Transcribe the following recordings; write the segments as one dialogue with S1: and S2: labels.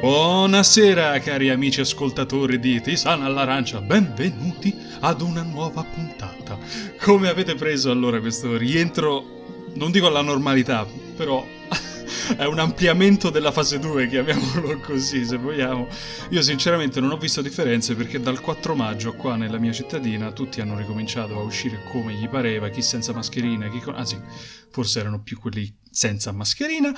S1: Buonasera cari amici ascoltatori di Tisana all'Arancia, benvenuti ad una nuova puntata. Come avete preso allora questo rientro, non dico alla normalità, però è un ampliamento della fase 2, chiamiamolo così se vogliamo. Io sinceramente non ho visto differenze perché dal 4 maggio qua nella mia cittadina tutti hanno ricominciato a uscire come gli pareva, chi senza mascherina, chi con... Sì, forse erano più quelli senza mascherina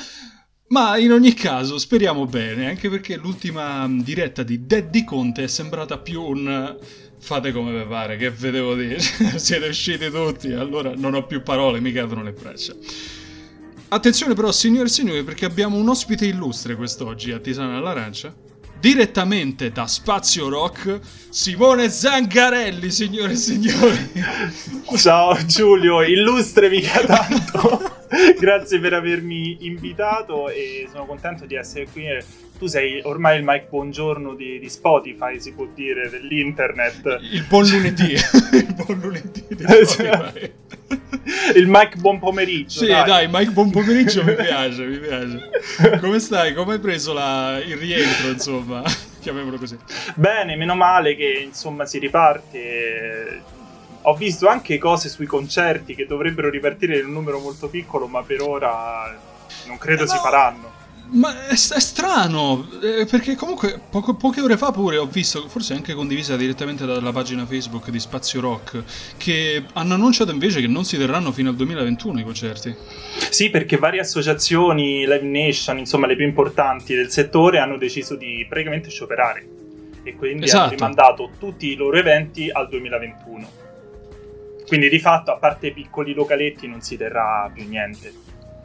S1: ma in ogni caso speriamo bene, anche perché l'ultima diretta di Daddy Conte è sembrata più un fate come vi pare, che vedevo dire, siete usciti tutti, allora non ho più parole, mi cadono le braccia. Attenzione però signore e signori perché abbiamo un ospite illustre quest'oggi a Tisana all'Arancia. Direttamente da Spazio Rock, Simone Zangarelli, signore e signori.
S2: Ciao Giulio, illustre mica tanto. Grazie per avermi invitato e sono contento di essere qui. Tu sei ormai il Mike Buongiorno di, di Spotify, si può dire, dell'internet.
S1: Il buon lunedì. il buon lunedì di Spotify.
S2: il Mike Buon Pomeriggio.
S1: Sì, dai, dai Mike Buon Pomeriggio mi piace, mi piace. Come stai? Come hai preso la, il rientro, insomma? Chiamiamolo così.
S2: Bene, meno male che insomma si riparte ho visto anche cose sui concerti che dovrebbero ripartire in un numero molto piccolo, ma per ora non credo eh si faranno.
S1: Ma è, è strano, eh, perché comunque poco, poche ore fa pure ho visto, forse anche condivisa direttamente dalla pagina Facebook di Spazio Rock, che hanno annunciato invece che non si terranno fino al 2021 i concerti.
S2: Sì, perché varie associazioni, Live Nation, insomma le più importanti del settore, hanno deciso di praticamente scioperare e quindi esatto. hanno rimandato tutti i loro eventi al 2021. Quindi di fatto, a parte i piccoli localetti, non si terrà più niente.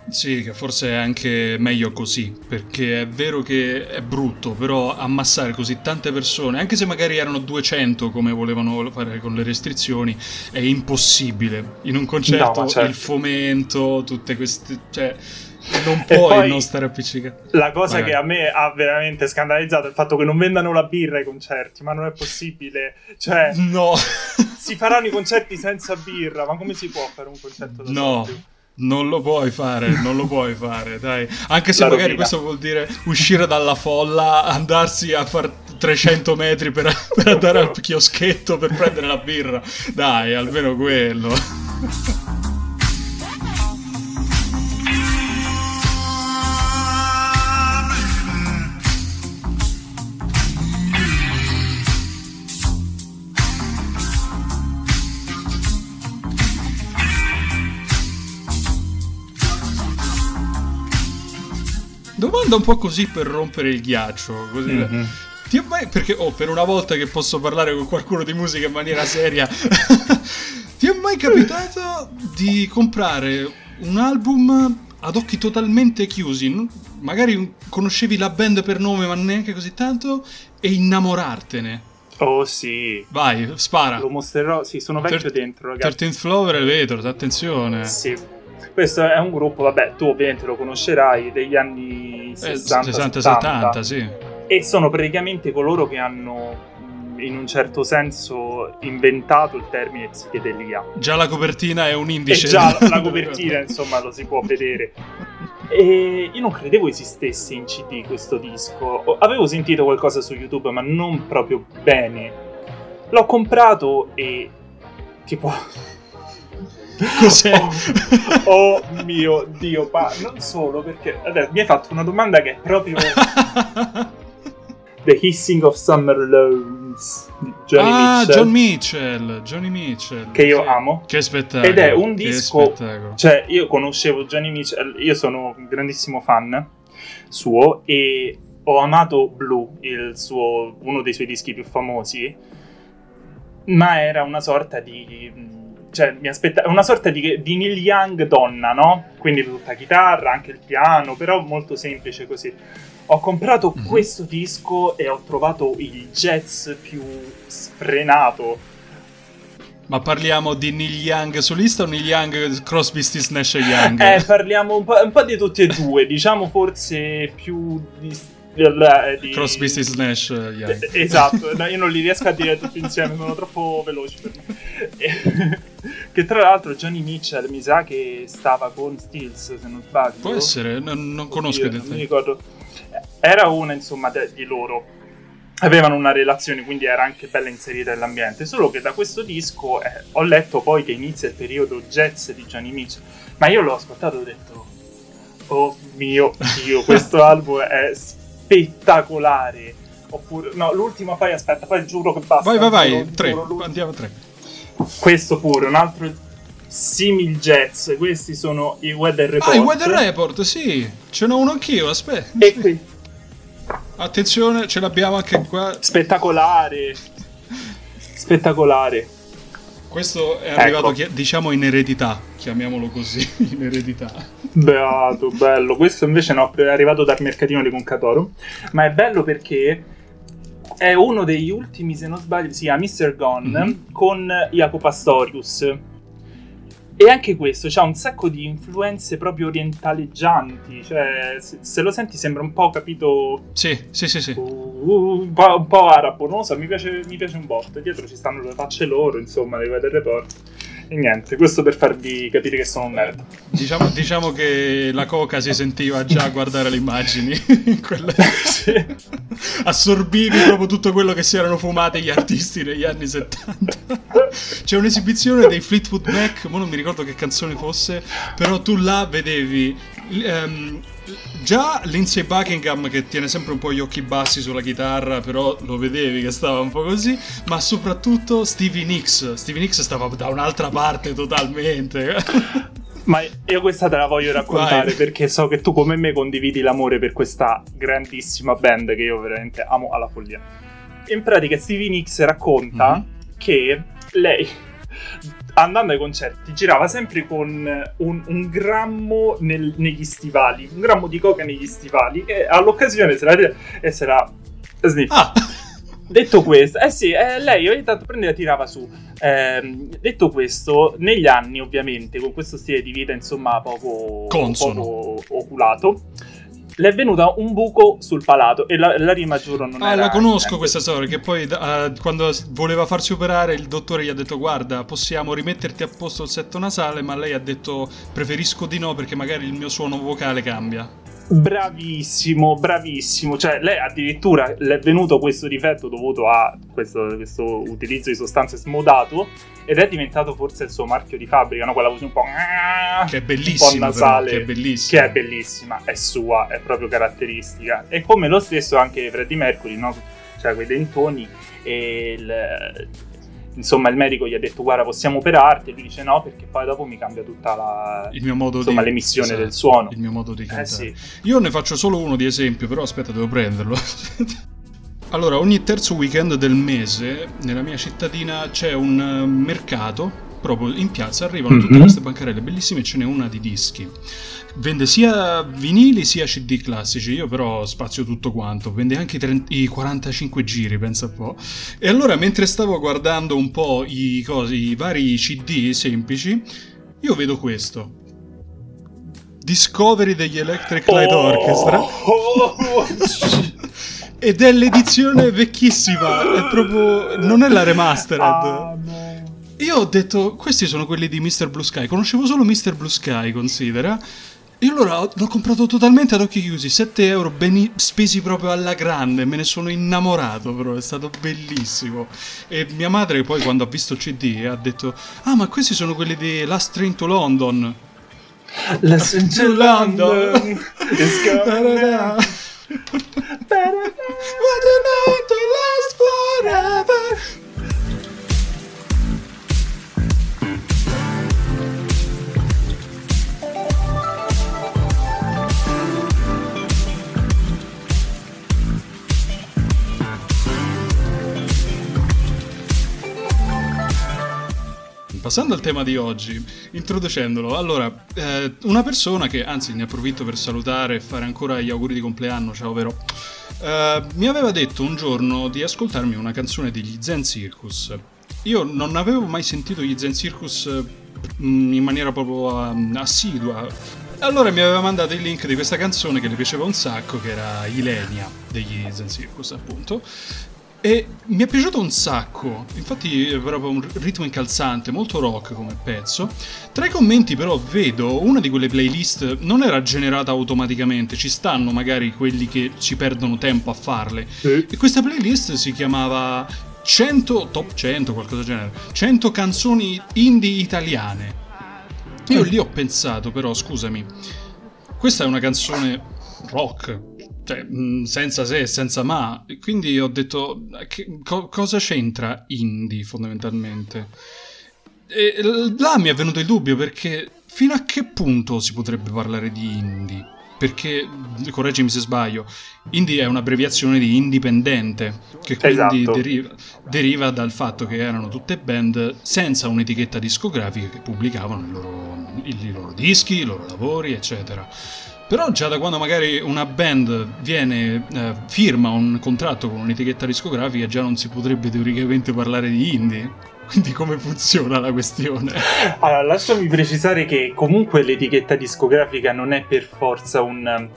S1: Sì, che forse è anche meglio così, perché è vero che è brutto, però ammassare così tante persone, anche se magari erano 200 come volevano fare con le restrizioni, è impossibile. In un concerto no, certo. il fomento, tutte queste... Cioè, non puoi non stare appiccicato.
S2: La cosa Magari. che a me ha veramente scandalizzato è il fatto che non vendano la birra ai concerti, ma non è possibile. Cioè,
S1: no.
S2: si faranno i concerti senza birra, ma come si può fare un concerto da
S1: No. Soldi? Non lo puoi fare, non lo puoi fare, dai. Anche se la magari rovina. questo vuol dire uscire dalla folla, andarsi a fare 300 metri per, per andare al chioschetto per prendere la birra. Dai, almeno quello. Domanda un po' così per rompere il ghiaccio, così. Mm-hmm. Ti mai, perché oh, per una volta che posso parlare con qualcuno di musica in maniera seria, ti è mai capitato di comprare un album ad occhi totalmente chiusi? Magari conoscevi la band per nome, ma neanche così tanto, e innamorartene.
S2: Oh sì.
S1: Vai, spara.
S2: Lo mostrerò, sì, sono vecchio Ter- dentro, ragazzi.
S1: 13th Flower Elevator, attenzione.
S2: Sì, questo è un gruppo, vabbè, tu ovviamente lo conoscerai, degli anni 60-70,
S1: eh, sì.
S2: E sono praticamente coloro che hanno in un certo senso inventato il termine psichedelia.
S1: Già la copertina è un indice.
S2: E già la copertina, insomma, lo si può vedere. E io non credevo esistesse in CD questo disco. Avevo sentito qualcosa su YouTube, ma non proprio bene. L'ho comprato e tipo
S1: Cos'è?
S2: Oh, oh, mio Dio, ma non solo perché adesso, mi hai fatto una domanda che è proprio The Hissing of Summer Loans di Johnny ah, Mitchell.
S1: John Mitchell, Johnny Mitchell.
S2: Che io amo.
S1: Che spettacolo.
S2: Ed è un disco, cioè io conoscevo Johnny Mitchell, io sono un grandissimo fan suo e ho amato Blue, suo, uno dei suoi dischi più famosi, ma era una sorta di cioè, mi aspettavo una sorta di, di Neil Young donna, no? Quindi tutta chitarra, anche il piano, però molto semplice così. Ho comprato mm-hmm. questo disco e ho trovato il jazz più sfrenato.
S1: Ma parliamo di Neil Young solista o Neil Young Crosby, Stills, Nash e Young?
S2: Eh, parliamo un po', un po', di tutti e due, diciamo forse più di...
S1: Eh, di... Crosby, Stills, Nash, Young.
S2: Eh, esatto, no, io non li riesco a dire tutti insieme, sono troppo veloci per me. Che tra l'altro Johnny Mitchell mi sa che stava con Stills, se non sbaglio.
S1: Può essere, non, non conosco i dettagli. Non mi ricordo.
S2: Era una, insomma, de- di loro avevano una relazione, quindi era anche bella inserita nell'ambiente. Solo che da questo disco eh, ho letto poi che inizia il periodo jazz di Johnny Mitchell, ma io l'ho ascoltato e ho detto, oh mio Dio, questo album è spettacolare. Oppure, no, l'ultima poi aspetta, poi giuro che basta.
S1: Vai, vai, vai, tre, andiamo a tre.
S2: Questo pure, un altro simil jazz, questi sono i Weather Report.
S1: Ah, i Weather Report, sì, ce n'ho uno anch'io, aspetta.
S2: E qui
S1: Attenzione, ce l'abbiamo anche qua.
S2: Spettacolare. Spettacolare.
S1: Questo è arrivato, ecco. diciamo, in eredità, chiamiamolo così, in eredità.
S2: Beato, bello. Questo invece no, è arrivato dal mercatino di Concatoro, ma è bello perché è uno degli ultimi, se non sbaglio, si chiama Mr. Gone, mm-hmm. con Jacopo Pastorius e anche questo ha un sacco di influenze proprio orientaleggianti, cioè se, se, lo senti sembra un po', capito?
S1: Sì, sì, sì, sì.
S2: Uh, un, po', un po' arabo, non so, mi piace, mi piace un botto. Dietro ci stanno le facce loro, insomma, dei weather report. E niente, questo per farvi capire che sono un nerd.
S1: Diciamo, diciamo che la coca si sentiva già a guardare le immagini. Quella... sì. Assorbivi proprio tutto quello che si erano fumati gli artisti negli anni 70. C'è un'esibizione dei Fleetwood Mac, ma non mi ricordo che canzone fosse, però tu là vedevi... Um, già Lindsay Buckingham che tiene sempre un po' gli occhi bassi sulla chitarra, però lo vedevi che stava un po' così, ma soprattutto Stevie Nicks. Stevie Nicks stava da un'altra parte totalmente.
S2: Ma io questa te la voglio raccontare Vai. perché so che tu come me condividi l'amore per questa grandissima band che io veramente amo alla follia. In pratica Stevie Nicks racconta mm-hmm. che lei andando ai concerti girava sempre con un, un grammo nel, negli stivali, un grammo di coca negli stivali e all'occasione se la e se la sniffa. Ah. Detto questo, eh sì, eh, lei ogni tanto prendeva e tirava su. Eh, detto questo, negli anni, ovviamente, con questo stile di vita, insomma, poco, poco oculato, le è venuta un buco sul palato e la, la rima giuro non ah, era...
S1: la conosco niente. questa storia, che poi uh, quando voleva farsi operare il dottore gli ha detto guarda possiamo rimetterti a posto il setto nasale, ma lei ha detto preferisco di no perché magari il mio suono vocale cambia.
S2: Bravissimo, bravissimo. Cioè, lei addirittura le è venuto questo difetto dovuto a questo, questo, utilizzo di sostanze smodato ed è diventato forse il suo marchio di fabbrica, no? Quella voce un po'...
S1: Che è bellissima, nasale,
S2: però, che è bellissima. Che è bellissima, è sua, è proprio caratteristica. E come lo stesso anche Freddie Mercury, no? Cioè, quei dentoni e il insomma il medico gli ha detto guarda possiamo operarti. E lui dice no perché poi dopo mi cambia tutta la
S1: il mio modo
S2: insomma,
S1: di,
S2: l'emissione esatto, del suono.
S1: il mio modo di cantare. eh, sì. io ne faccio solo uno di esempio però aspetta devo prenderlo. Allora ogni terzo weekend del mese nella mia cittadina c'è un eh, mercato proprio in piazza arrivano mm-hmm. tutte queste bancarelle bellissime e ce n'è una di dischi vende sia vinili sia CD classici, io però spazio tutto quanto, vende anche i, 30, i 45 giri, pensa un po'. E allora mentre stavo guardando un po' i, cosi, i vari CD semplici, io vedo questo. Discovery degli Electric Light oh, Orchestra. Oh, Ed è l'edizione vecchissima, è proprio... non è la remastered. Ah. Io ho detto, questi sono quelli di Mr. Blue Sky, conoscevo solo Mr. Blue Sky, considera. Io allora l'ho comprato totalmente ad occhi chiusi, 7 euro beni- spesi proprio alla grande, me ne sono innamorato però, è stato bellissimo. E mia madre poi quando ha visto il CD ha detto, ah ma questi sono quelli di Last Train to London.
S2: Last Train to London. Is coming
S1: passando al tema di oggi, introducendolo, allora, eh, una persona che, anzi ne approfitto per salutare e fare ancora gli auguri di compleanno, ciao vero, eh, mi aveva detto un giorno di ascoltarmi una canzone degli Zen Circus. io non avevo mai sentito gli Zen Circus mm, in maniera proprio um, assidua. Allora mi aveva mandato il link di questa canzone che le piaceva un sacco, che era Ilenia degli Zen Circus, appunto. E mi è piaciuto un sacco, infatti è proprio un ritmo incalzante, molto rock come pezzo. Tra i commenti però vedo una di quelle playlist non era generata automaticamente, ci stanno magari quelli che ci perdono tempo a farle. Sì. E questa playlist si chiamava 100, top 100, qualcosa del genere, 100 canzoni indie italiane. Io lì ho pensato però, scusami, questa è una canzone rock, cioè, mm, senza se e senza ma. Quindi ho detto, che, co- cosa c'entra indie fondamentalmente? E là mi è venuto il dubbio perché fino a che punto si potrebbe parlare di indie? Perché, correggimi se sbaglio, indie è un'abbreviazione di indipendente, che quindi esatto. deriva, deriva, dal fatto che erano tutte band senza un'etichetta discografica che pubblicavano i loro, i loro dischi, i loro lavori, eccetera. Però già da quando magari una band viene, eh, firma un contratto con un'etichetta discografica, già non si potrebbe teoricamente parlare di indie. Quindi come funziona la questione?
S2: Allora, lasciami precisare che comunque l'etichetta discografica non è per forza un,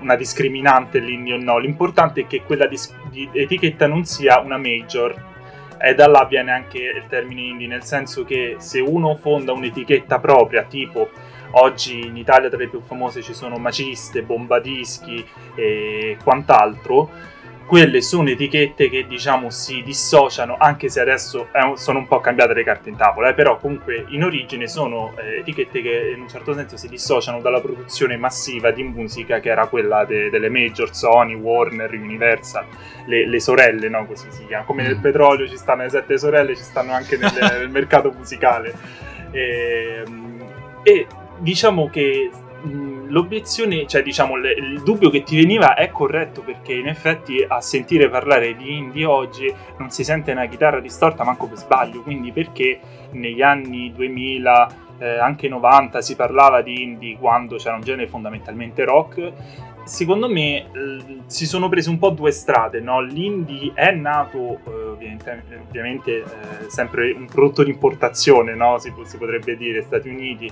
S2: una discriminante l'indie o no, l'importante è che quella dis- etichetta non sia una major. E da là viene anche il termine indie, nel senso che se uno fonda un'etichetta propria, tipo Oggi in Italia tra le più famose ci sono Maciste, Bombadischi e quant'altro. Quelle sono etichette che diciamo si dissociano, anche se adesso sono un po' cambiate le carte in tavola, eh, però comunque in origine sono eh, etichette che in un certo senso si dissociano dalla produzione massiva di musica che era quella de- delle major, Sony, Warner, Universal, le, le sorelle, no? Così si chiama. Come nel mm. petrolio ci stanno le sette sorelle, ci stanno anche nel, nel mercato musicale. E, e diciamo che l'obiezione, cioè diciamo l- il dubbio che ti veniva è corretto perché in effetti a sentire parlare di indie oggi non si sente una chitarra distorta manco per sbaglio, quindi perché negli anni 2000 eh, anche 90 si parlava di indie quando c'era un genere fondamentalmente rock secondo me eh, si sono prese un po' due strade, no? L'indie è nato eh, ovviamente, ovviamente eh, sempre un prodotto di importazione, no? si, si, potrebbe dire, Stati Uniti,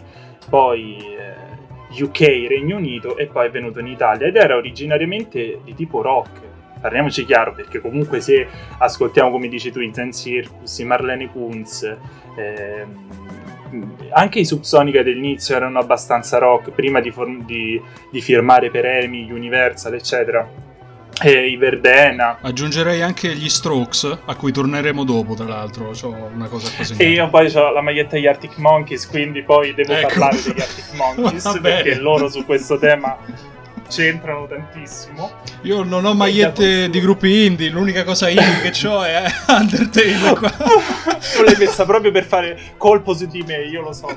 S2: poi eh, UK, Regno Unito e poi è venuto in Italia ed era originariamente di tipo rock. Parliamoci chiaro, perché comunque se ascoltiamo, come dici tu, i Zen Circus, i Marlene Kunz, ehm, anche i Subsonica dell'inizio erano abbastanza rock, prima di, form- di, di firmare per EMI, Universal, eccetera. E i Verdena.
S1: Aggiungerei anche gli Strokes, a cui torneremo dopo, tra l'altro. Ho una cosa così.
S2: E io poi ho la maglietta degli Arctic Monkeys, quindi poi devo ecco. parlare degli Arctic Monkeys, perché loro su questo tema c'entrano tantissimo.
S1: Io non ho magliette di gruppi indie, l'unica cosa indie che ho è Undertale qua.
S2: tu l'hai messa proprio per fare colpo su di me, io lo so.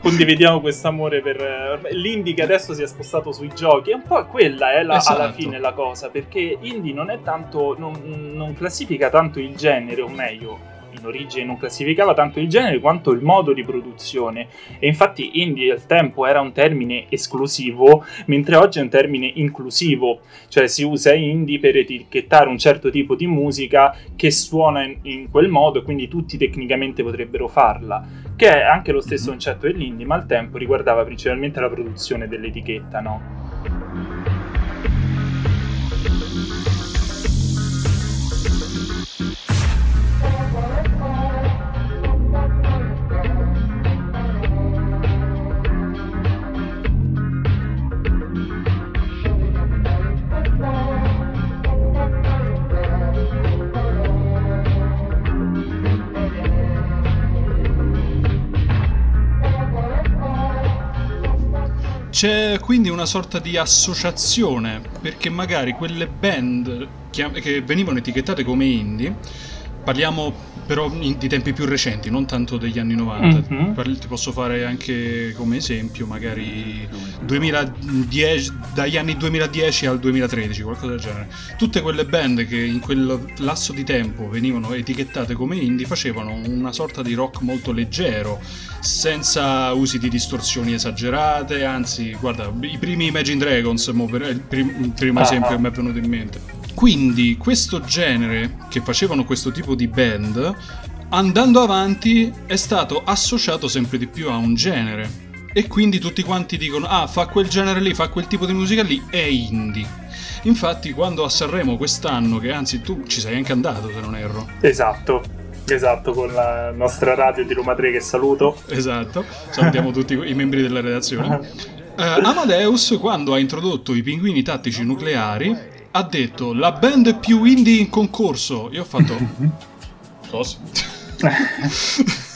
S2: Condividiamo questo amore per l'indie che adesso si è spostato sui giochi. E un po' quella è la, esatto. alla fine la cosa, perché indie non è tanto, non, non classifica tanto il genere, o meglio, in origine non classificava tanto il genere quanto il modo di produzione e infatti indie al tempo era un termine esclusivo mentre oggi è un termine inclusivo cioè si usa indie per etichettare un certo tipo di musica che suona in, in quel modo quindi tutti tecnicamente potrebbero farla che è anche lo stesso concetto dell'indie ma al tempo riguardava principalmente la produzione dell'etichetta no?
S1: C'è quindi una sorta di associazione, perché magari quelle band che venivano etichettate come indie, parliamo però di tempi più recenti, non tanto degli anni 90. Mm-hmm. Ti posso fare anche come esempio, magari 2010, dagli anni 2010 al 2013, qualcosa del genere. Tutte quelle band che in quel lasso di tempo venivano etichettate come indie facevano una sorta di rock molto leggero, senza usi di distorsioni esagerate, anzi, guarda, i primi Imagine Dragons, il, prim- il primo ah, esempio ah. che mi è venuto in mente quindi questo genere che facevano questo tipo di band andando avanti è stato associato sempre di più a un genere. E quindi tutti quanti dicono, ah, fa quel genere lì, fa quel tipo di musica lì, è indie. Infatti, quando a Sanremo quest'anno, che anzi tu ci sei anche andato se non erro.
S2: Esatto, esatto, con la nostra radio di Roma 3 che saluto.
S1: Esatto, salutiamo tutti i membri della redazione. Uh, Amadeus, quando ha introdotto i pinguini tattici nucleari, ha detto la band più indie in concorso. Io ho fatto... Cosa?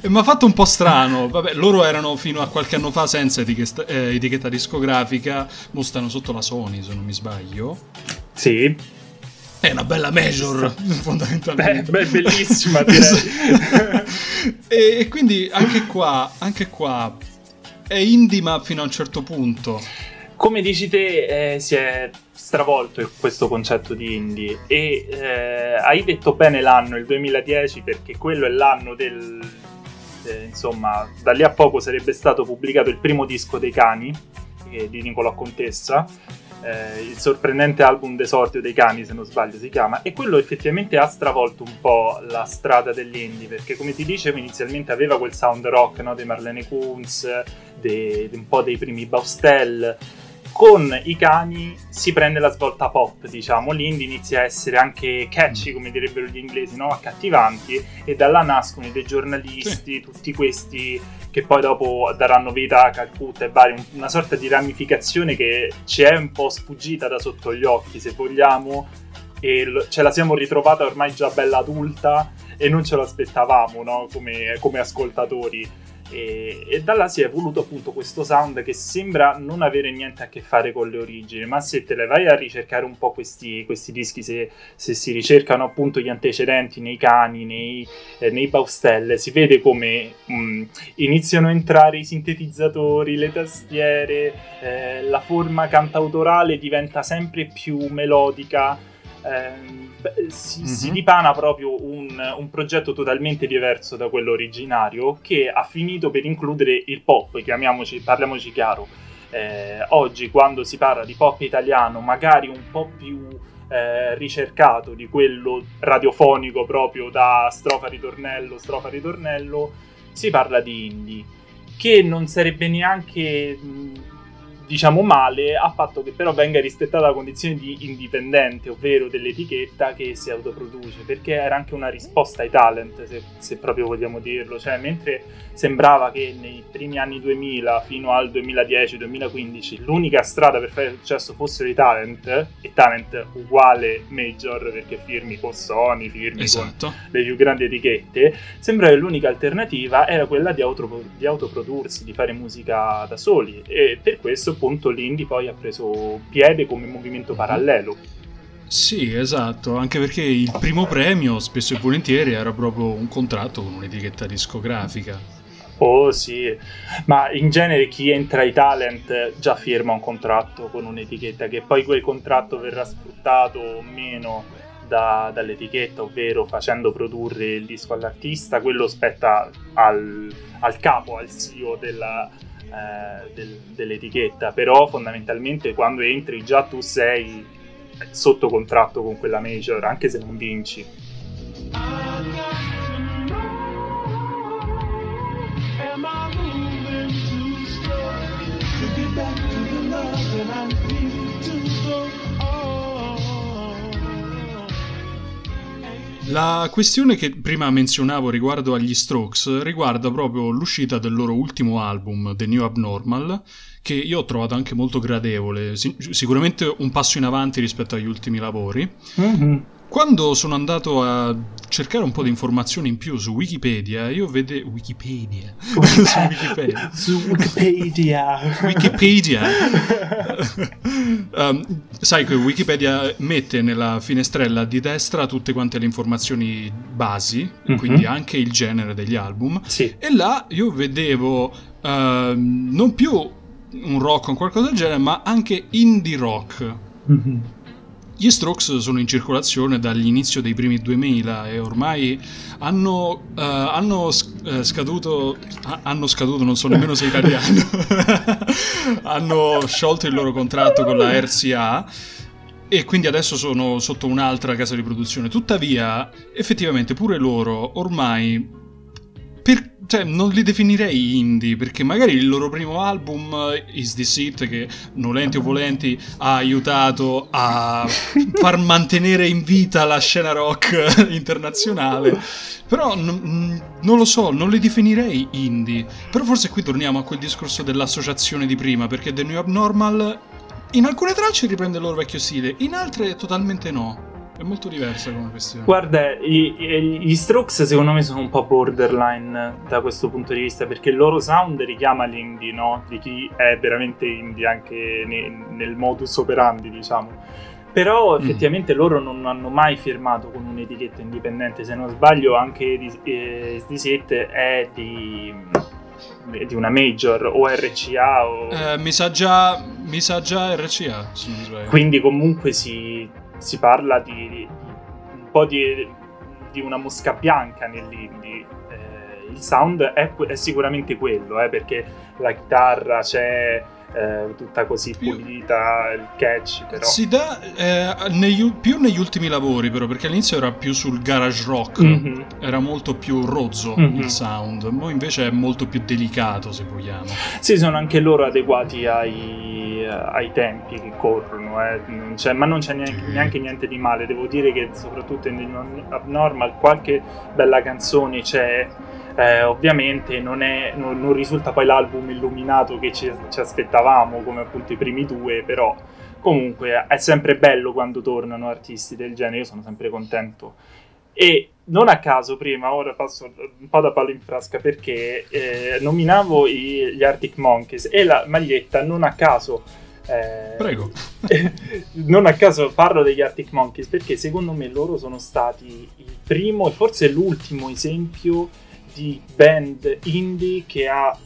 S1: e mi ha fatto un po' strano. Vabbè, loro erano fino a qualche anno fa senza etichetta, eh, etichetta discografica, mo stanno sotto la Sony, se non mi sbaglio.
S2: Sì.
S1: È una bella major, fondamentalmente.
S2: Beh, bellissima, direi.
S1: e, e, quindi anche qua, anche qua è indie ma fino a un certo punto.
S2: Come dici te, eh, si è stravolto questo concetto di indie e eh, hai detto bene l'anno, il 2010, perché quello è l'anno del... Eh, insomma, da lì a poco sarebbe stato pubblicato il primo disco dei cani eh, di Nicolò Contessa eh, il sorprendente album d'esordio dei cani, se non sbaglio si chiama, e quello effettivamente ha stravolto un po' la strada dell'indie, perché come ti dicevo inizialmente aveva quel sound rock no, dei Marlene Kunz, de, de un po' dei primi Baustel, con i cani si prende la svolta pop, diciamo, l'indie inizia a essere anche catchy, come direbbero gli inglesi, no? accattivanti, e da là nascono dei giornalisti, sì. tutti questi che poi dopo daranno vita a Calcutta e vari, una sorta di ramificazione che ci è un po' sfuggita da sotto gli occhi, se vogliamo, e ce la siamo ritrovata ormai già bella adulta e non ce lo aspettavamo no? come, come ascoltatori. E, e, da là si è evoluto appunto questo sound che sembra non avere niente a che fare con le origini, ma se te le vai a ricercare un po' questi, questi dischi, se, se, si ricercano appunto gli antecedenti nei cani, nei, eh, nei baustelle, si vede come mh, mm, iniziano a entrare i sintetizzatori, le tastiere, eh, la forma cantautorale diventa sempre più melodica. Eh, si, mm-hmm. si, dipana proprio un, un, progetto totalmente diverso da quello originario che ha finito per includere il pop, chiamiamoci, parliamoci chiaro. Eh, oggi quando si parla di pop italiano, magari un po' più eh, ricercato di quello radiofonico proprio da strofa ritornello, strofa ritornello, si parla di indie, che non sarebbe neanche... Mh, diciamo male a patto che però venga rispettata la condizione di indipendente, ovvero dell'etichetta che si autoproduce, perché era anche una risposta ai talent, se, se, proprio vogliamo dirlo, cioè mentre sembrava che nei primi anni 2000 fino al 2010-2015 l'unica strada per fare successo fossero i talent, e talent uguale major perché firmi con Sony, firmi esatto. con le più grandi etichette, sembrava che l'unica alternativa era quella di, autopro- di autoprodursi, di fare musica da soli e per questo punto l'indie poi ha preso piede come movimento mhm. parallelo.
S1: Sì, esatto, anche perché il primo premio spesso e volentieri era proprio un contratto con un'etichetta discografica.
S2: Oh sì, ma in genere chi entra ai talent già firma un contratto con un'etichetta, che poi quel contratto verrà sfruttato o meno da, dall'etichetta, ovvero facendo produrre il disco all'artista, quello spetta al, al capo, al CEO della, eh, del, dell'etichetta, però fondamentalmente quando entri già tu sei sotto contratto con quella major, anche se non vinci. To back to the love that I'm feeling too slow?
S1: La questione che prima menzionavo riguardo agli Strokes riguarda proprio l'uscita del loro ultimo album, The New Abnormal, che io ho trovato anche molto gradevole, sicuramente un passo in avanti rispetto agli ultimi lavori. Mm-hmm. Quando sono andato a cercare un po' di informazioni in più su Wikipedia, io vedevo Wikipedia.
S2: su Wikipedia. su Wikipedia.
S1: Wikipedia. um, sai che Wikipedia mette nella finestrella di destra tutte quante le informazioni basi, mm-hmm. quindi anche il genere degli album.
S2: Sì.
S1: E là io vedevo uh, non più un rock o qualcosa del genere, ma anche indie rock. Mm-hmm gli Strokes sono in circolazione dall'inizio dei primi 2000 e ormai hanno, uh, hanno uh, scaduto, hanno scaduto, non so nemmeno se italiano, hanno sciolto il loro contratto con la RCA e quindi adesso sono sotto un'altra casa di produzione. Tuttavia, effettivamente pure loro ormai cioè, non li definirei indie perché magari il loro primo album Is This It che nolenti o volenti ha aiutato a far mantenere in vita la scena rock internazionale però n- non lo so non li definirei indie però forse qui torniamo a quel discorso dell'associazione di prima perché The New Abnormal in alcune tracce riprende il loro vecchio stile, in altre totalmente no. È molto diversa come questione.
S2: Guarda, i, i, gli Strokes secondo me sono un po' borderline da questo punto di vista perché il loro sound richiama l'indie, no? Di chi è veramente indie anche ne, nel modus operandi, diciamo. Però mm. effettivamente mm. loro non hanno mai firmato con un'etichetta indipendente. Se non sbaglio, anche di, eh, di Set è di di una major o RCA o...
S1: Eh, mi, sa già, mi sa già RCA
S2: quindi comunque si, si parla di, di, un po' di, di, una mosca bianca nell'indie eh, il sound è, è sicuramente quello eh, perché la chitarra c'è eh, tutta così pulita, il catch però.
S1: Si dà eh, negli, più negli ultimi lavori però, perché all'inizio era più sul garage rock, mm-hmm. era molto più rozzo mm-hmm. il sound, ora invece è molto più delicato se vogliamo.
S2: Sì, sono anche loro adeguati ai, ai tempi che corrono, eh. non ma non c'è neanche, neanche, niente di male, devo dire che soprattutto in Abnormal qualche bella canzone c'è eh, ovviamente non, è, non, non, risulta poi l'album illuminato che ci, ci, aspettavamo come appunto i primi due, però comunque è sempre bello quando tornano artisti del genere, io sono sempre contento. E non a caso prima, ora passo un po' da palo in frasca perché eh, nominavo i, gli Arctic Monkeys e la maglietta non a caso...
S1: Eh, Prego.
S2: non a caso parlo degli Arctic Monkeys perché secondo me loro sono stati il primo e forse l'ultimo esempio di band indie che ha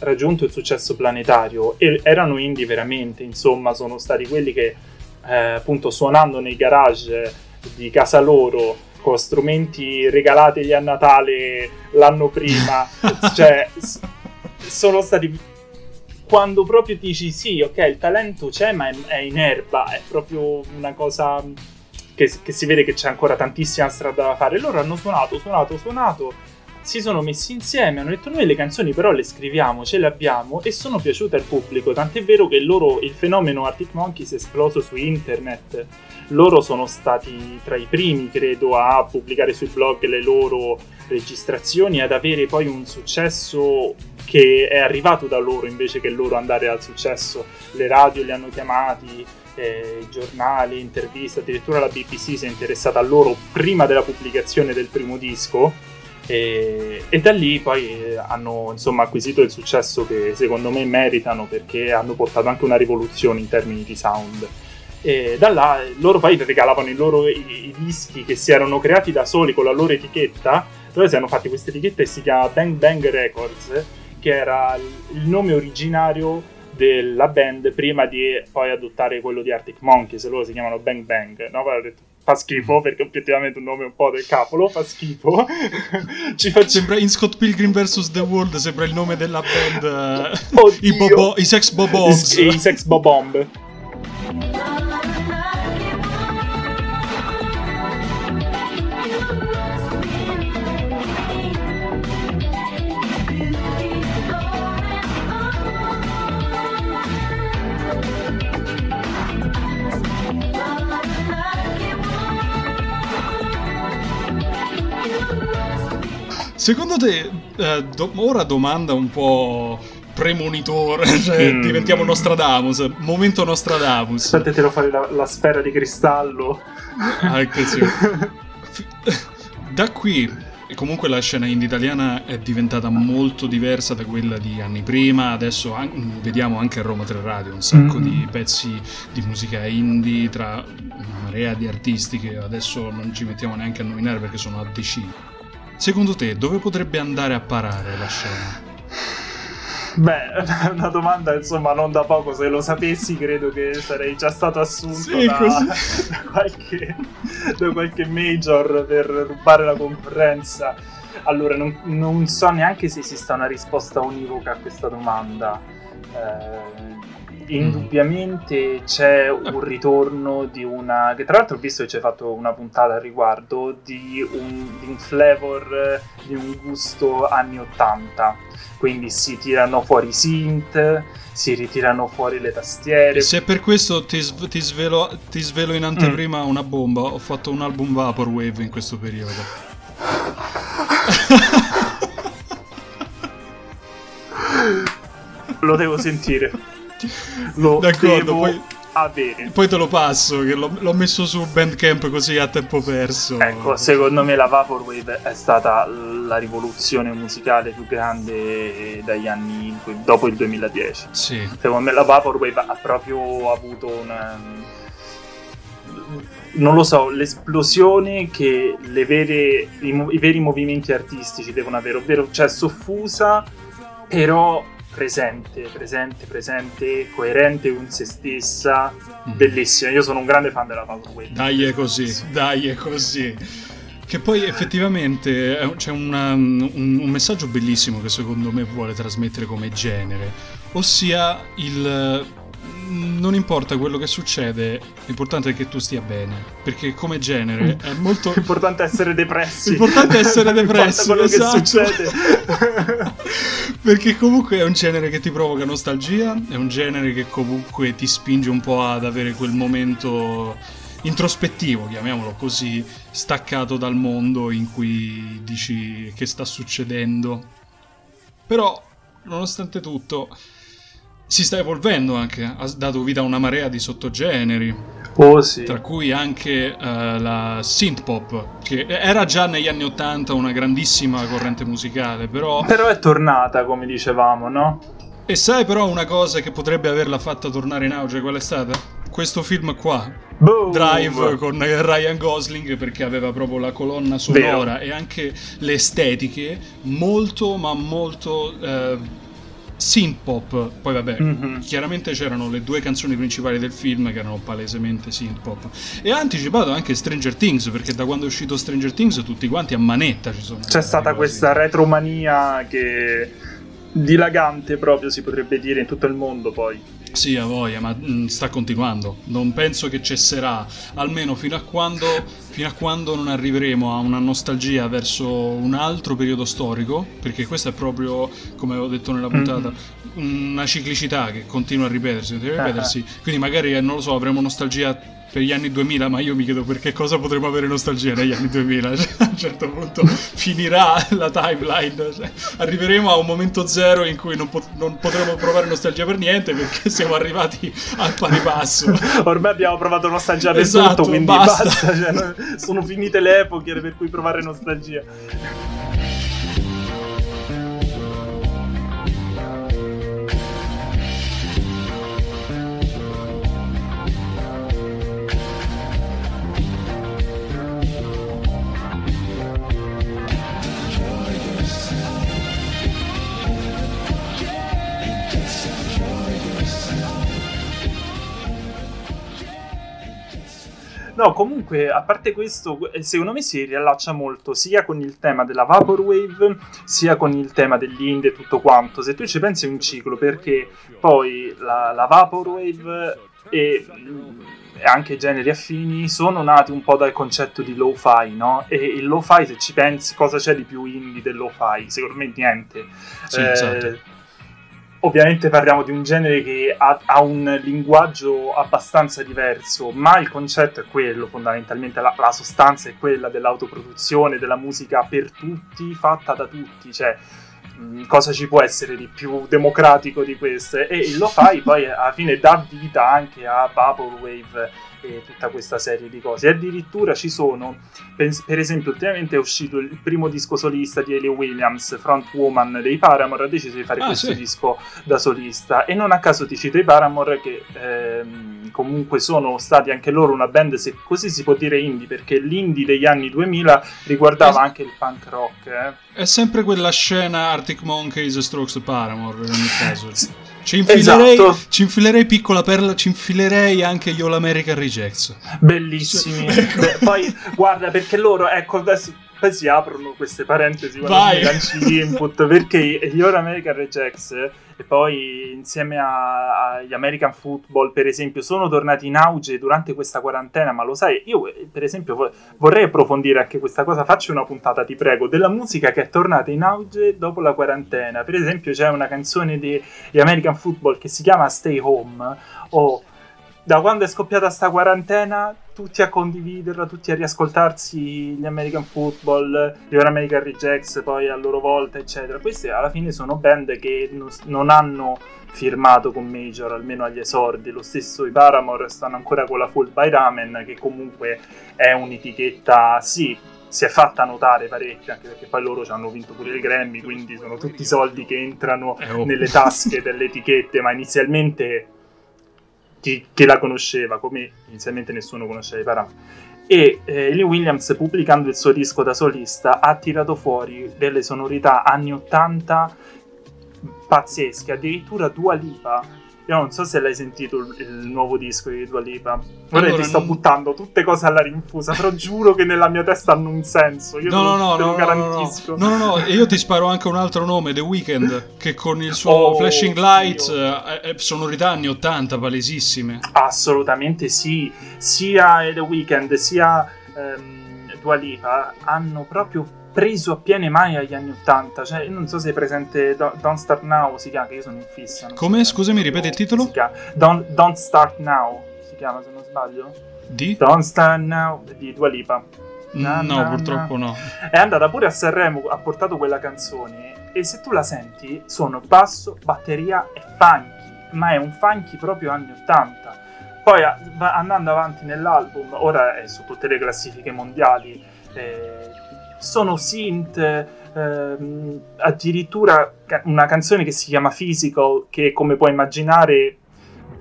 S2: raggiunto il successo planetario e erano indie veramente, insomma, sono stati quelli che eh, appunto suonando nei garage di casa loro con strumenti regalatigli a Natale l'anno prima, cioè sono stati quando proprio dici sì, ok, il talento c'è, ma è, è in erba, è proprio una cosa che, che, si vede che c'è ancora tantissima strada da fare. Loro hanno suonato, suonato, suonato si sono messi insieme, hanno detto noi le canzoni però le scriviamo, ce le abbiamo e sono piaciute al pubblico, tant'è vero che loro, il fenomeno Arctic Monkeys è esploso su internet, loro sono stati tra i primi credo a pubblicare sui blog le loro registrazioni, ad avere poi un successo che è arrivato da loro invece che loro andare al successo, le radio li hanno chiamati, eh, giornali, interviste, addirittura la BBC si è interessata a loro prima della pubblicazione del primo disco e, e, da lì poi eh, hanno insomma, acquisito il successo che secondo me meritano perché hanno portato anche una rivoluzione in termini di sound. E da là loro poi regalavano i loro i, i dischi che si erano creati da soli con la loro etichetta. Loro si hanno fatti questa etichetta e si chiama Bang Bang Records, che era il nome originario della band prima di poi adottare quello di Arctic Monkeys. Loro si chiamano Bang Bang. No? Fa schifo perché obiettivamente un nome un po' del cavolo fa schifo.
S1: Ci faccio... sembra in Scott Pilgrim vs. The World sembra il nome della band uh, i, bobo- i Sex Bobombs
S2: i, i Sex Bobomb
S1: Secondo te, eh, do- ora domanda un po' premonitore, cioè mm. diventiamo Nostradamus, momento Nostradamus.
S2: Aspetta, tiro fuori la, la sfera di cristallo.
S1: Ah, così. da qui, comunque la scena indie italiana è diventata molto diversa da quella di anni prima, adesso an- vediamo anche a Roma 3 Radio un sacco mm. di pezzi di musica indie tra una marea di artisti che adesso non ci mettiamo neanche a nominare perché sono a decine. Secondo te dove potrebbe andare a parare la scena?
S2: Beh, è una domanda insomma non da poco, se lo sapessi credo che sarei già stato assunto sì, da, da, qualche, da, qualche, major per rubare la concorrenza. Allora, non, non, so neanche se esista una risposta univoca a questa domanda. Eh, indubbiamente c'è un ritorno di una. che tra l'altro ho visto che ci hai fatto una puntata al riguardo di un, di un flavor, di un gusto anni 80. Quindi si tirano fuori i synth, si ritirano fuori le tastiere.
S1: Se per questo ti, ti, svelo, ti svelo, in anteprima mm. una bomba, ho fatto un album Vaporwave in questo periodo.
S2: Lo devo sentire. Lo D'accordo, poi, avere.
S1: Poi te lo passo, che l'ho, l'ho, messo su Bandcamp così a tempo perso.
S2: Ecco, secondo me la Vaporwave è stata la rivoluzione musicale più grande dagli anni dopo il 2010.
S1: Sì.
S2: Secondo me la Vaporwave ha proprio avuto una non lo so, l'esplosione che vere, i, i, veri movimenti artistici devono avere, ovvero cioè soffusa, però presente, presente, presente, coerente con se stessa, mm. bellissima. Io sono un grande fan della Vaporwave.
S1: Dai è così, dai è così. Che poi effettivamente c'è una, un, un, messaggio bellissimo che secondo me vuole trasmettere come genere, ossia il non importa quello che succede, l'importante è che tu stia bene. Perché come genere è molto.
S2: L'importante è essere depressi.
S1: L'importante è essere depressi. quello esatto.
S2: che succede.
S1: perché comunque è un genere che ti provoca nostalgia, è un genere che comunque ti spinge un po' ad avere quel momento introspettivo, chiamiamolo così, staccato dal mondo in cui dici che sta succedendo. Però, nonostante tutto si sta evolvendo anche, ha dato vita a una marea di sottogeneri.
S2: Oh, sì.
S1: Tra cui anche uh, la synth pop, che era già negli anni Ottanta una grandissima corrente musicale, però...
S2: Però è tornata, come dicevamo, no?
S1: E sai però una cosa che potrebbe averla fatta tornare in auge, qual è stata? Questo film qua,
S2: Boom.
S1: Drive con Ryan Gosling perché aveva proprio la colonna sonora
S2: Vero.
S1: e anche le estetiche molto ma molto eh, synth pop. Poi vabbè, mm-hmm. chiaramente c'erano le due canzoni principali del film che erano palesemente synth pop. E ha anticipato anche Stranger Things, perché da quando è uscito Stranger Things tutti quanti a manetta ci sono.
S2: C'è stata questa retromania che dilagante proprio si potrebbe dire in tutto il mondo poi.
S1: Sì, a voglia, ma mh, mm, sta continuando. Non penso che cesserà, almeno fino a, quando, fino a quando non arriveremo a una nostalgia verso un altro periodo storico, perché questo è proprio, come ho detto nella puntata, mm-hmm. una ciclicità che continua a ripetersi, a ripetersi. Uh-huh. Quindi magari, eh, non lo so, avremo nostalgia per gli anni 2000, ma io mi chiedo perché cosa potremmo avere nostalgia negli anni 2000. Cioè, a un certo punto finirà la timeline, cioè, arriveremo a un momento zero in cui non, pot- non, potremo provare nostalgia per niente perché siamo arrivati al pari passo.
S2: Ormai abbiamo provato nostalgia per esatto, tutto, quindi basta. basta cioè, sono finite le epoche per cui provare nostalgia. No, comunque, a parte questo, eh, secondo me si riallaccia molto sia con il tema della Vaporwave, sia con il tema degli indie e tutto quanto. Se tu ci pensi è un ciclo, perché poi la, la Vaporwave e, e, anche i generi affini sono nati un po' dal concetto di lo-fi, no? E il lo-fi, se ci pensi, cosa c'è di più indie del lo-fi? Secondo me niente.
S1: Sì, eh, esatto
S2: Ovviamente parliamo di un genere che ha, ha, un linguaggio abbastanza diverso, ma il concetto è quello, fondamentalmente la, la, sostanza è quella dell'autoproduzione, della musica per tutti, fatta da tutti, cioè mh, cosa ci può essere di più democratico di questo? E lo fai poi alla fine dà vita anche a Vaporwave e tutta questa serie di cose. E addirittura ci sono, per esempio, ultimamente è uscito il primo disco solista di Ellie Williams, frontwoman dei Paramore, ha deciso di fare ah, questo sì. disco da solista. E non a caso ti cito i Paramore, che ehm, comunque sono stati anche loro una band, se così si può dire indie, perché l'indie degli anni 2000 riguardava anche il punk rock. Eh.
S1: È sempre quella scena Arctic Monkeys, Strokes Paramore, in ogni caso. Ci infilerei, esatto. ci infilerei piccola perla, ci infilerei anche gli All American Rejects.
S2: Bellissimi. Beh, poi guarda, perché loro, ecco, adesso poi si aprono queste parentesi quando lanci gli input perché gli Ora American Rejects e poi insieme agli American Football per esempio sono tornati in auge durante questa quarantena ma lo sai io per esempio vorrei approfondire anche questa cosa faccio una puntata ti prego della musica che è tornata in auge dopo la quarantena per esempio c'è una canzone di American Football che si chiama Stay Home o da quando è scoppiata sta quarantena, tutti a condividerla, tutti a riascoltarsi gli American Football, gli American Rejects, poi a loro volta, eccetera. Queste alla fine sono band che non hanno firmato con Major, almeno agli esordi. Lo stesso i Paramore stanno ancora con la Full by Ramen, che comunque è un'etichetta, sì, si è fatta notare parecchio, anche perché poi loro ci hanno vinto pure il Grammy, quindi sono tutti soldi che entrano eh, oh. nelle tasche delle etichette, ma inizialmente chi, chi, la conosceva, come inizialmente nessuno conosceva i parametri. E eh, Lee Williams, pubblicando il suo disco da solista, ha tirato fuori delle sonorità anni 80 pazzesche, addirittura Dua Lipa io non so se l'hai sentito il, il nuovo disco di Dua Lipa. Ora allora, ti sto non... buttando tutte cose alla rinfusa, però giuro che nella mia testa hanno un senso. Io
S1: no,
S2: no,
S1: no,
S2: te
S1: no,
S2: lo garantisco.
S1: No, no, no, io ti sparo anche un altro nome, The Weeknd, che con il suo oh, Flashing Lights eh, sonorità anni 80 palesissime.
S2: Assolutamente sì. Sia The Weeknd sia ehm, Dua Lipa hanno proprio preso a piene mani agli anni 80. Cioè, io non so se è presente Don't Start Now, si chiama, che io sono in fissa.
S1: Come? So Scusami, ripeti il titolo?
S2: Don't, Don't, Start Now, si chiama, se non sbaglio.
S1: Di?
S2: Don't Start Now, di Dua Lipa.
S1: Na, no, na, purtroppo na. no.
S2: È andata pure a Sanremo, ha portato quella canzone e se tu la senti sono basso, batteria e funky, ma è un funky proprio anni 80. Poi andando avanti nell'album, ora è su tutte le classifiche mondiali, eh, sono synth, ehm, addirittura una canzone che si chiama Physical, che come puoi immaginare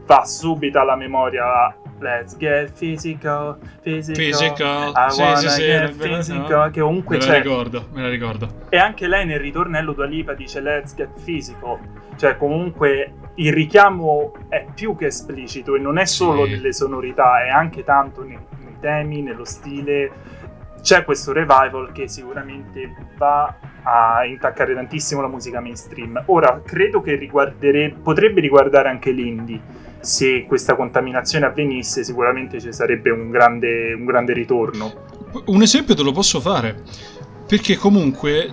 S2: va subito alla memoria. Let's get physical, physical.
S1: Physical, I
S2: sì, sì, sì, get physical, no. che comunque
S1: me
S2: la
S1: ricordo, me la ricordo.
S2: E anche lei nel ritornello Dua Lipa dice Let's get physical, cioè comunque il richiamo è più che esplicito e non è solo sì. nelle sonorità, è anche tanto nei, nei temi, nello stile c'è questo revival che sicuramente va a intaccare tantissimo la musica mainstream. Ora, credo che potrebbe riguardare anche l'indie. Se questa contaminazione avvenisse, sicuramente ci sarebbe un grande, un grande ritorno.
S1: Un esempio te lo posso fare, perché comunque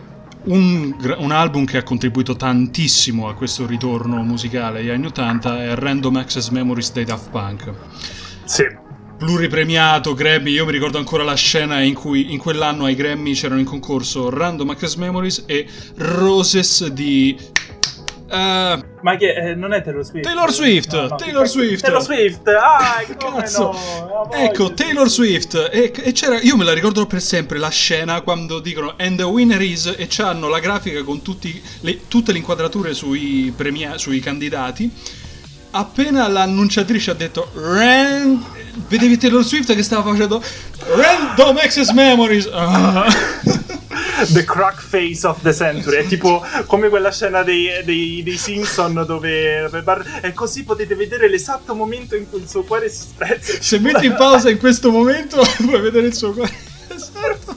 S1: un, un, album che ha contribuito tantissimo a questo ritorno musicale agli anni 80 è Random Access Memories dei Daft Punk.
S2: Sì
S1: pluripremiato Grammy. Io mi ricordo ancora la scena in cui in quell'anno ai Grammy c'erano in concorso Random Access Memories e Roses di.
S2: Uh, Ma che eh, non è Taylor Swift?
S1: Taylor Swift! No, no,
S2: Taylor
S1: Swift!
S2: Taylor Swift! Ah, Cazzo!
S1: No, ecco, Taylor Swift! E, e, c'era, io me la ricordo per sempre la scena quando dicono And the winner is e c'hanno la grafica con le, tutte le inquadrature sui, premia, sui candidati. Appena l'annunciatrice ha detto Ran vedevi Taylor Swift che stava facendo Random Access Memories. Ah.
S2: The crack face of the century. È tipo come quella scena dei, dei, dei Simpson dove, dove e così potete vedere l'esatto momento in cui il suo cuore si spezza.
S1: Se metti in pausa in questo momento puoi vedere il suo cuore. Esatto.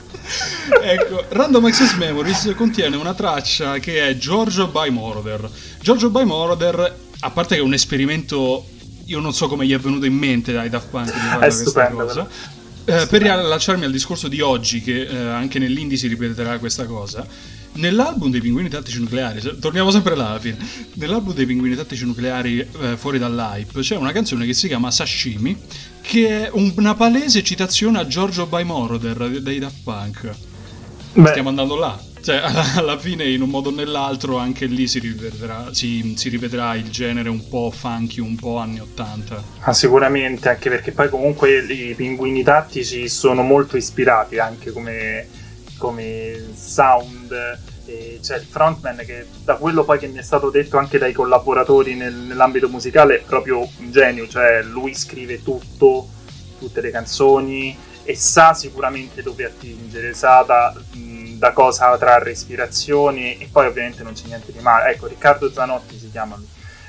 S1: ecco, Random Access Memories contiene una traccia che è Giorgio by Moroder. Giorgio by Moroder, a parte che è un esperimento io non so come gli è venuto in mente ai Daft Punk di fare questa stupendo, cosa. Eh, per riallacciarmi al discorso di oggi, che eh, anche nell'indie si ripeterà questa cosa, nell'album dei pinguini tattici nucleari, torniamo sempre là alla fine, nell'album dei pinguini tattici nucleari eh, fuori dall'hype c'è una canzone che si chiama Sashimi, che è una palese citazione a Giorgio by Moroder dei Daft Punk. Beh. Stiamo andando là. Cioè, alla fine, in un modo o nell'altro, anche lì si rivedrà, si, si rivedrà il genere un po' funky, un po' anni 80.
S2: Ah, sicuramente, anche perché poi comunque i pinguini tattici sono molto ispirati anche come, come sound. E c'è il frontman che da quello poi che mi è stato detto anche dai collaboratori nel, nell'ambito musicale è proprio un genio, cioè lui scrive tutto, tutte le canzoni e sa sicuramente dove attingere, sa da, da cosa trarre ispirazioni e poi ovviamente non c'è niente di male. Ecco, Riccardo Zanotti si chiama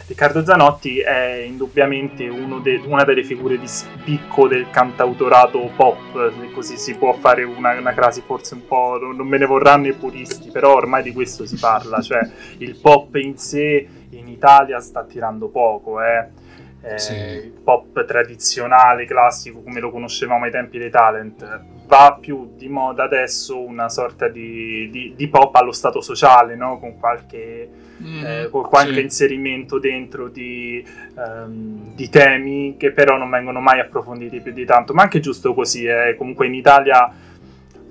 S2: Riccardo Zanotti è indubbiamente de, una delle figure di spicco del cantautorato pop, se così si può fare una, una crasi forse un po', non, non me ne vorranno i puristi, però ormai di questo si parla, cioè il pop in sé in Italia sta tirando poco, eh eh, sì. il pop tradizionale, classico, come lo conoscevamo ai tempi dei talent. Va più di moda adesso una sorta di, di, di pop allo stato sociale, no? con qualche, mm, eh, con qualche sì. inserimento dentro di, um, di, temi che però non vengono mai approfonditi più di tanto. Ma anche giusto così, eh. comunque in Italia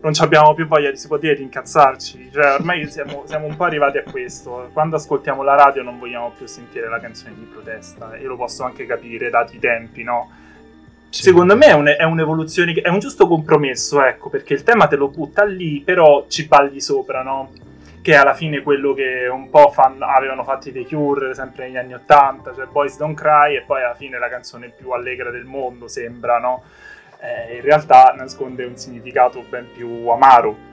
S2: non abbiamo più voglia, si può dire, di incazzarci. Cioè, ormai siamo, siamo, un po' arrivati a questo. Quando ascoltiamo la radio non vogliamo più sentire la canzone di protesta. E lo posso anche capire, dati i tempi, no? Sì. Secondo me è, un, è, un'evoluzione, è un giusto compromesso, ecco, perché il tema te lo butta lì, però ci balli sopra, no? Che è alla fine quello che un po' fan, avevano fatto i The Cure sempre negli anni Ottanta, cioè Boys Don't Cry, e poi alla fine la canzone più allegra del mondo, sembra, no? eh, in realtà nasconde un significato ben più amaro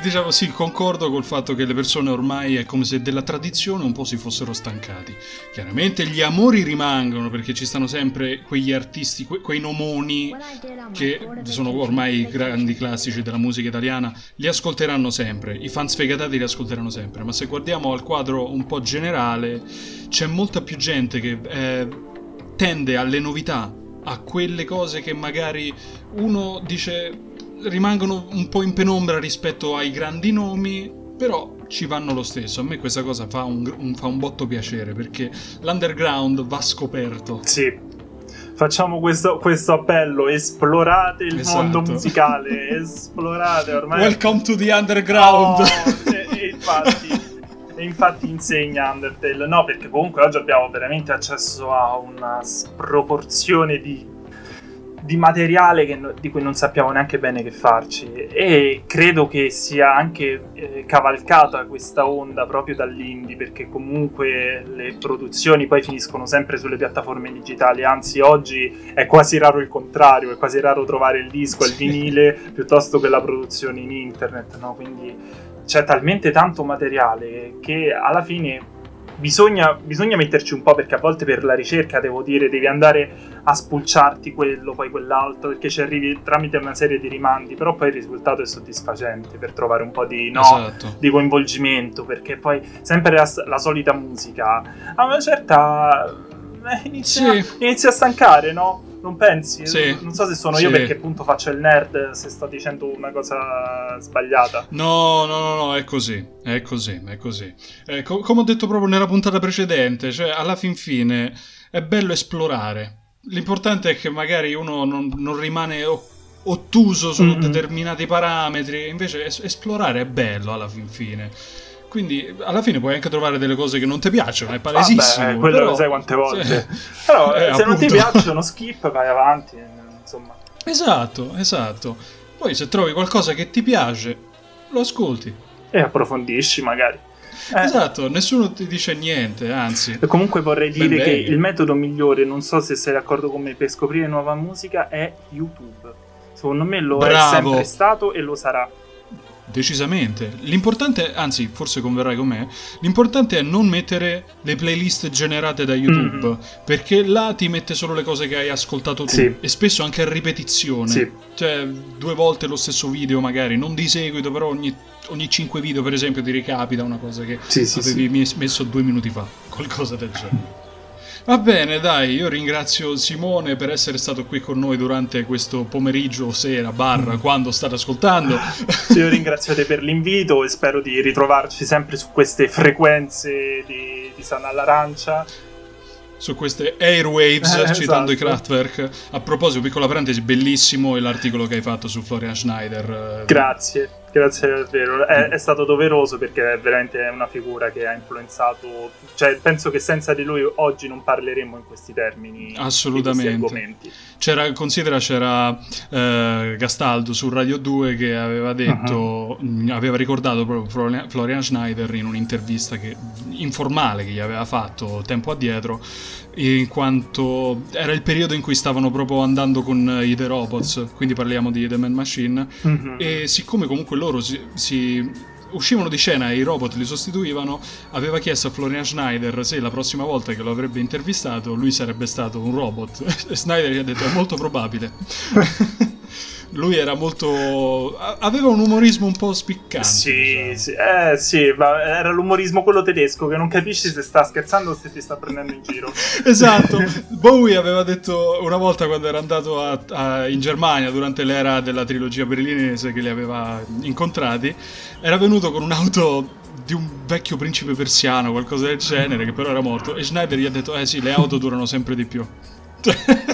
S1: diciamo sì, concordo col fatto che le persone ormai è come se della tradizione un po' si fossero stancati. Chiaramente gli amori rimangono perché ci stanno sempre quegli artisti, que- quei nomoni che sono ormai grandi classici della musica italiana, li ascolteranno sempre, i fan sfegatati li ascolteranno sempre, ma se guardiamo al quadro un po' generale c'è molta più gente che eh, tende alle novità, a quelle cose che magari uno dice rimangono un po' in penombra rispetto ai grandi nomi, però ci vanno lo stesso. A me questa cosa fa un, un, fa un botto piacere perché l'underground va scoperto.
S2: Sì. Facciamo questo, questo appello, esplorate il esatto. mondo musicale, esplorate ormai.
S1: Welcome to the underground.
S2: Oh, e, e infatti, e infatti insegna Undertale. No, perché comunque oggi abbiamo veramente accesso a una sproporzione di di materiale no, di cui non sappiamo neanche bene che farci e credo che sia anche eh, cavalcata questa onda proprio dall'indie perché comunque le produzioni poi finiscono sempre sulle piattaforme digitali anzi oggi è quasi raro il contrario è quasi raro trovare il disco, il vinile piuttosto che la produzione in internet no? quindi c'è talmente tanto materiale che alla fine bisogna, bisogna, metterci un po' perché a volte per la ricerca devo dire devi andare a spulciarti quello, poi quell'altro, perché ci arrivi tramite una serie di rimandi, però poi il risultato è soddisfacente per trovare un po' di, no, esatto. di coinvolgimento, perché poi sempre la, la solita musica a una certa eh, inizia, sì. inizia a stancare, no? Non pensi? Sì. Non so se sono sì. io perché appunto faccio il nerd se sto dicendo una cosa sbagliata.
S1: No, no, no, no è così. È così, è così. Eh, co- come ho detto proprio nella puntata precedente, cioè alla fin fine è bello esplorare. L'importante è che magari uno non, non rimane ottuso su mm-hmm. determinati parametri, invece es- esplorare è bello alla fin fine. Quindi alla fine puoi anche trovare delle cose che non ti piacciono, è palesissimo.
S2: Vabbè, quello però... lo sai quante volte. Sì. Però eh, se appunto. non ti piacciono, skip, vai avanti, insomma.
S1: Esatto, esatto. Poi se trovi qualcosa che ti piace, lo ascolti.
S2: E approfondisci magari.
S1: Eh. Esatto, nessuno ti dice niente, anzi.
S2: E comunque vorrei dire che il metodo migliore, non so se sei d'accordo con me, per scoprire nuova musica è YouTube. Secondo me lo Bravo. è sempre stato e lo sarà.
S1: Decisamente. L'importante, anzi, forse converrai con me, l'importante è non mettere le playlist generate da YouTube, mm-hmm. perché là ti mette solo le cose che hai ascoltato tu sì. e spesso anche a ripetizione. Sì. Cioè, due volte lo stesso video magari, non di seguito, però ogni, ogni 5 video, per esempio, ti ricapita una cosa che sì, avevi messo due minuti fa, qualcosa del genere. Va bene, dai, io ringrazio Simone per essere stato qui con noi durante questo pomeriggio, sera, barra, quando state ascoltando.
S2: Io ringrazio te per l'invito e spero di ritrovarci sempre su queste frequenze di, di Sana all'Arancia
S1: su queste airwaves, eh, citando esatto. i Kraftwerk. A proposito, piccola parentesi, bellissimo l'articolo che hai fatto su Florian Schneider.
S2: Grazie. Grazie davvero, è, è, stato doveroso perché è veramente una figura che ha influenzato, cioè penso che senza di lui oggi non parleremmo in questi termini.
S1: Assolutamente. C'era, considera c'era eh, Gastaldo su Radio 2 che aveva detto, uh-huh. aveva ricordato proprio Florian Schneider in un'intervista che, informale che gli aveva fatto tempo addietro in quanto era il periodo in cui stavano proprio andando con i The Robots, quindi parliamo di The Man Machine, mm-hmm. e siccome comunque loro si, si uscivano di scena e i robot li sostituivano, aveva chiesto a Florian Schneider se la prossima volta che lo avrebbe intervistato lui sarebbe stato un robot. E Schneider gli ha detto è molto probabile. lui era molto. aveva un umorismo un po' spiccante.
S2: Sì, diciamo. sì, eh, sì, ma era l'umorismo quello tedesco che non capisci se sta scherzando o se ti sta prendendo in giro.
S1: esatto. Bowie aveva detto una volta quando era andato a, a, in Germania durante l'era della trilogia berlinese che li aveva incontrati, era venuto con un'auto di un vecchio principe persiano, qualcosa del genere, che però era morto. E Schneider gli ha detto: Eh sì, le auto durano sempre di più.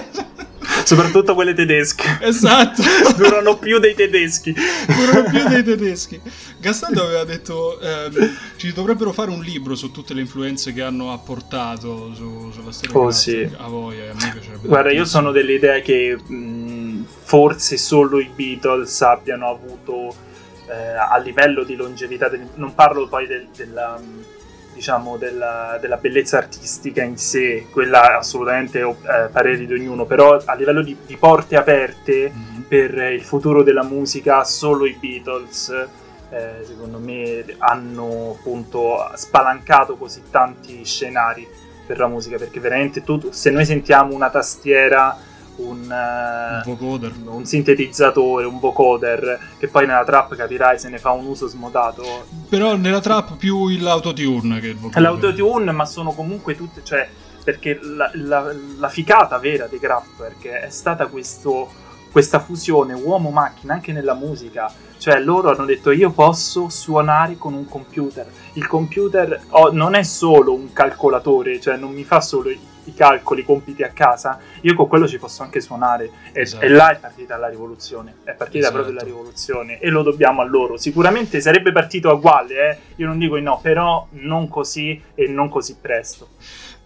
S2: Soprattutto quelle tedesche.
S1: Esatto.
S2: Durano più dei tedeschi.
S1: Durano più dei tedeschi. Gastaldo aveva detto ehm, ci dovrebbero fare un libro su tutte le influenze che hanno apportato su, sulla storia
S2: oh, sì.
S1: a voi. A me piacerebbe
S2: Guarda, io sono dell'idea che mh, forse solo i Beatles abbiano avuto eh, a livello di longevità, del, non parlo poi del, della diciamo, della, della, bellezza artistica in sé, quella assolutamente eh, pareri di ognuno, però a livello di, di porte aperte mm-hmm. per il futuro della musica, solo i Beatles, eh, secondo me, hanno appunto spalancato così tanti scenari per la musica, perché veramente tu, se noi sentiamo una tastiera un,
S1: un vocoder,
S2: un sintetizzatore, un vocoder, che poi nella trap capirai se ne fa un uso smodato.
S1: Però nella trap più l'autotune che il vocoder.
S2: L'autotune, ma sono comunque tutte, cioè, perché la, la, la ficata vera dei Kraftwerk è stata questo, questa fusione uomo-macchina anche nella musica. Cioè loro hanno detto io posso suonare con un computer. Il computer oh, non è solo un calcolatore, cioè non mi fa solo i calcoli, i compiti a casa, io con quello ci posso anche suonare. E, esatto. e là è partita la rivoluzione, è partita esatto. proprio la rivoluzione e lo dobbiamo a loro. Sicuramente sarebbe partito a uguale, eh? io non dico di no, però non così e non così presto.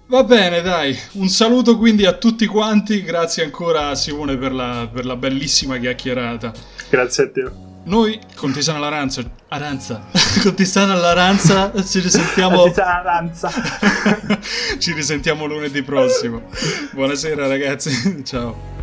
S1: Va bene, dai, un saluto quindi a tutti quanti, grazie ancora a Simone per la, per la bellissima chiacchierata.
S2: Grazie a te.
S1: Noi con Tisana all'Aranza, Aranza, con Tisana all'Aranza ci risentiamo.
S2: Tisana all'Aranza.
S1: ci risentiamo lunedì prossimo. Buonasera ragazzi, ciao.